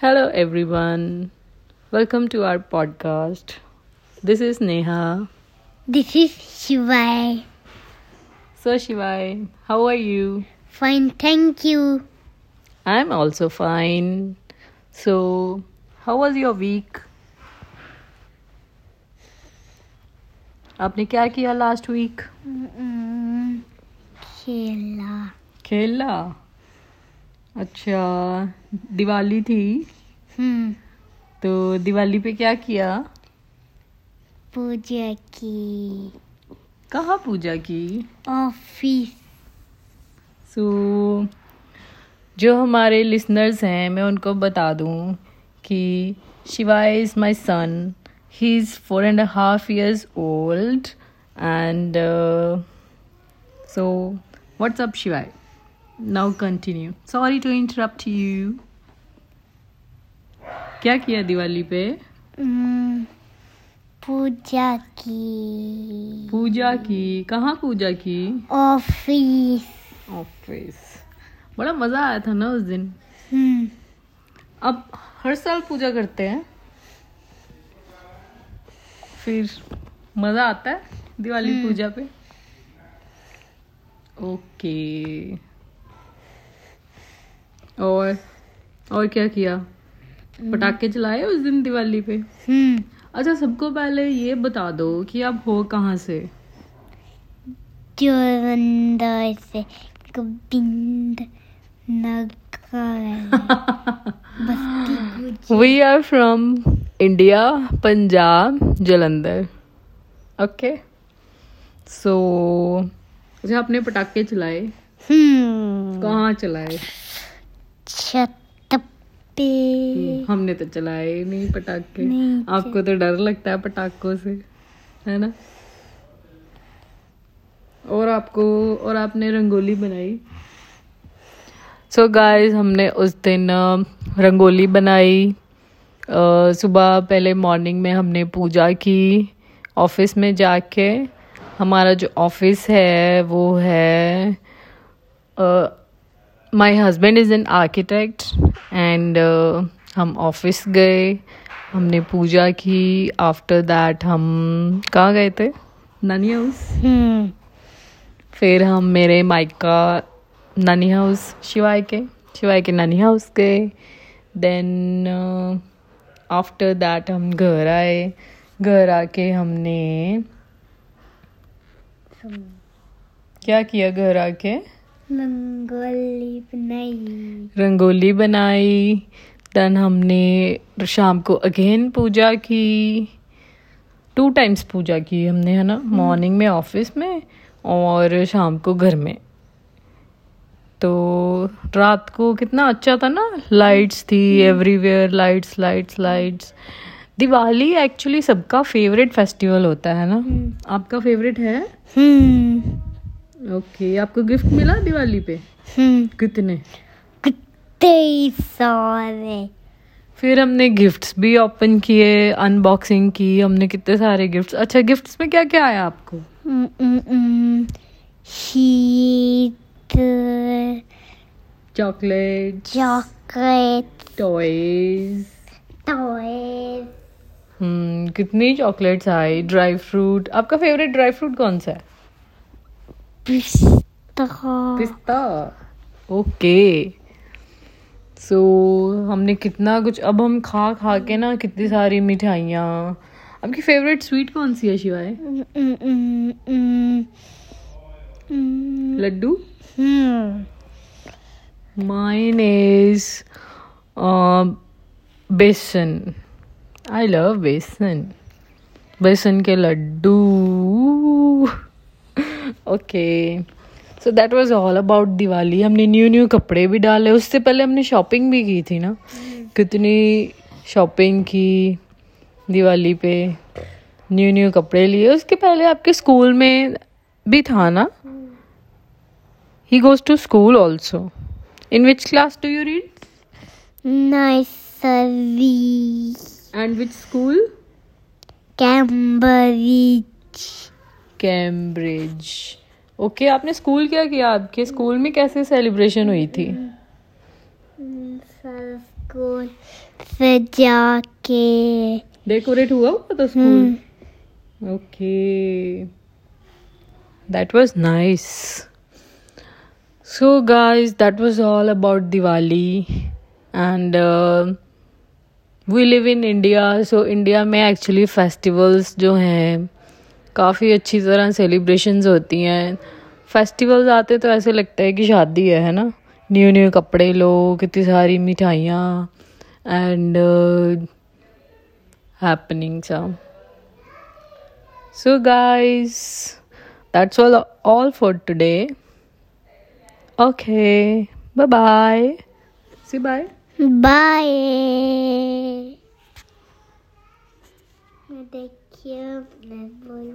Hello, everyone. Welcome to our podcast. This is Neha. This is Shivai. So, Shivai, how are you? Fine, thank you. I'm also fine. So, how was your week? आपने क्या किया last week Mm, खेला खेला अच्छा दिवाली थी। हम्म। तो दिवाली पे क्या किया? पूजा की। कहाँ पूजा की? ऑफ़िस। सो so, जो हमारे लिसनर्स हैं मैं उनको बता दूँ कि Shivaay is my son. He is four and half years old and so what's up Shivaay? Now continue sorry to interrupt you क्या किया दिवाली पे? पूजा की। पूजा की। कहाँ पूजा की? ऑफ़िस। ऑफ़िस। बड़ा मज़ा आया था ना उस दिन। हम्म। अब हर साल पूजा करते हैं। फिर मज़ा आता है दिवाली हम्म। पूजा पे। ओके। और और क्या किया? पटाखे चलाए उस दिन दिवाली पे? हम्म। अच्छा सबको पहले ये बता दो कि आप हो कहाँ से? जोरंदर से Govind Nagar we are from India Punjab Jalandhar okay so अच्छा आपने पटाखे चलाए? हम्म। कहाँ चलाए? छत पे हमने तो चलाए ही नहीं पटाखे। नहीं आपको तो डर लगता है पटाखों से है ना? और आपको और आपने रंगोली बनाई? सो so गाइस हमने उस दिन रंगोली बनाई। सुबह पहले मॉर्निंग में हमने पूजा की ऑफ़िस में जाके। हमारा जो ऑफ़िस है वो है my husband is an architect and uh, हम ऑफ़िस गए। हमने पूजा की। आफ्टर दैट हम कहाँ गए थे? नानी हाउस हम्म फिर हम मेरे मायका नानी हाउस शिवाय के। शिवाय के नानी हाउस गए। देन आफ्टर दैट हम घर आए। घर आके हमने क्या किया घर आके? रंगोली बनाई। रंगोली बनाई। देन हमने शाम को अगेन पूजा की। टू टाइम्स पूजा की हमने है ना? मॉर्निंग में ऑफ़िस में और शाम को घर में। तो रात को कितना अच्छा था ना? लाइट्स थी everywhere lights lights lights Diwali actually सबका फेवरेट फेस्टिवल होता है ना? आपका फेवरेट है? हम्म। ओके आपको गिफ्ट मिला दिवाली पे? हम्म। कितने? कितने सारे। फिर हमने गिफ्ट्स भी ओपन किए अनबॉक्सिंग की हमने कितने सारे गिफ्ट्स अच्छा गिफ्ट्स में क्या क्या आया आपको? हम्म, हम्म, शीट chocolate chocolate toys toys hmm कितनी चॉकलेट्स आई? ड्राई फ्रूट आपका फेवरेट ड्राई फ्रूट कौन सा है? पिस्ता। पिस्ता? ओके। सो हमने कितना कुछ अब हम खा खा के ना कितनी सारी मिठाइयाँ। आपकी फेवरेट स्वीट कौन सी है शिवाय? लड्डू? Uh, बेसन। आई लव बेसन। बेसन के laddoo. Okay so that was all about Diwali हमने न्यू न्यू कपड़े भी डाले. उससे पहले हमने शॉपिंग भी की थी ना? कितनी शॉपिंग की दिवाली पे? न्यू न्यू कपड़े लिए. उसके पहले आपके स्कूल में भी था ना? He goes to school also in which class do you read nursery. And which school Cambridge. Cambridge okay आपने स्कूल क्या किया? आपके स्कूल में कैसे सेलिब्रेशन हुई थी? स्कूल सजा के डेकोरेट हुआ हुआ था school okay that was nice. So guys that was all about diwali and uh, we live in india so india में एक्चुअली फेस्टिवल्स जो हैं काफ़ी अच्छी तरह सेलिब्रेशंस होती हैं। फेस्टिवल्स आते तो ऐसे लगता है कि शादी है है ना? न्यू न्यू कपड़े लो, कितनी सारी मिठाइयाँ and happening so guys, that's all all for today. Okay bye bye say bye. Bye मैं बोल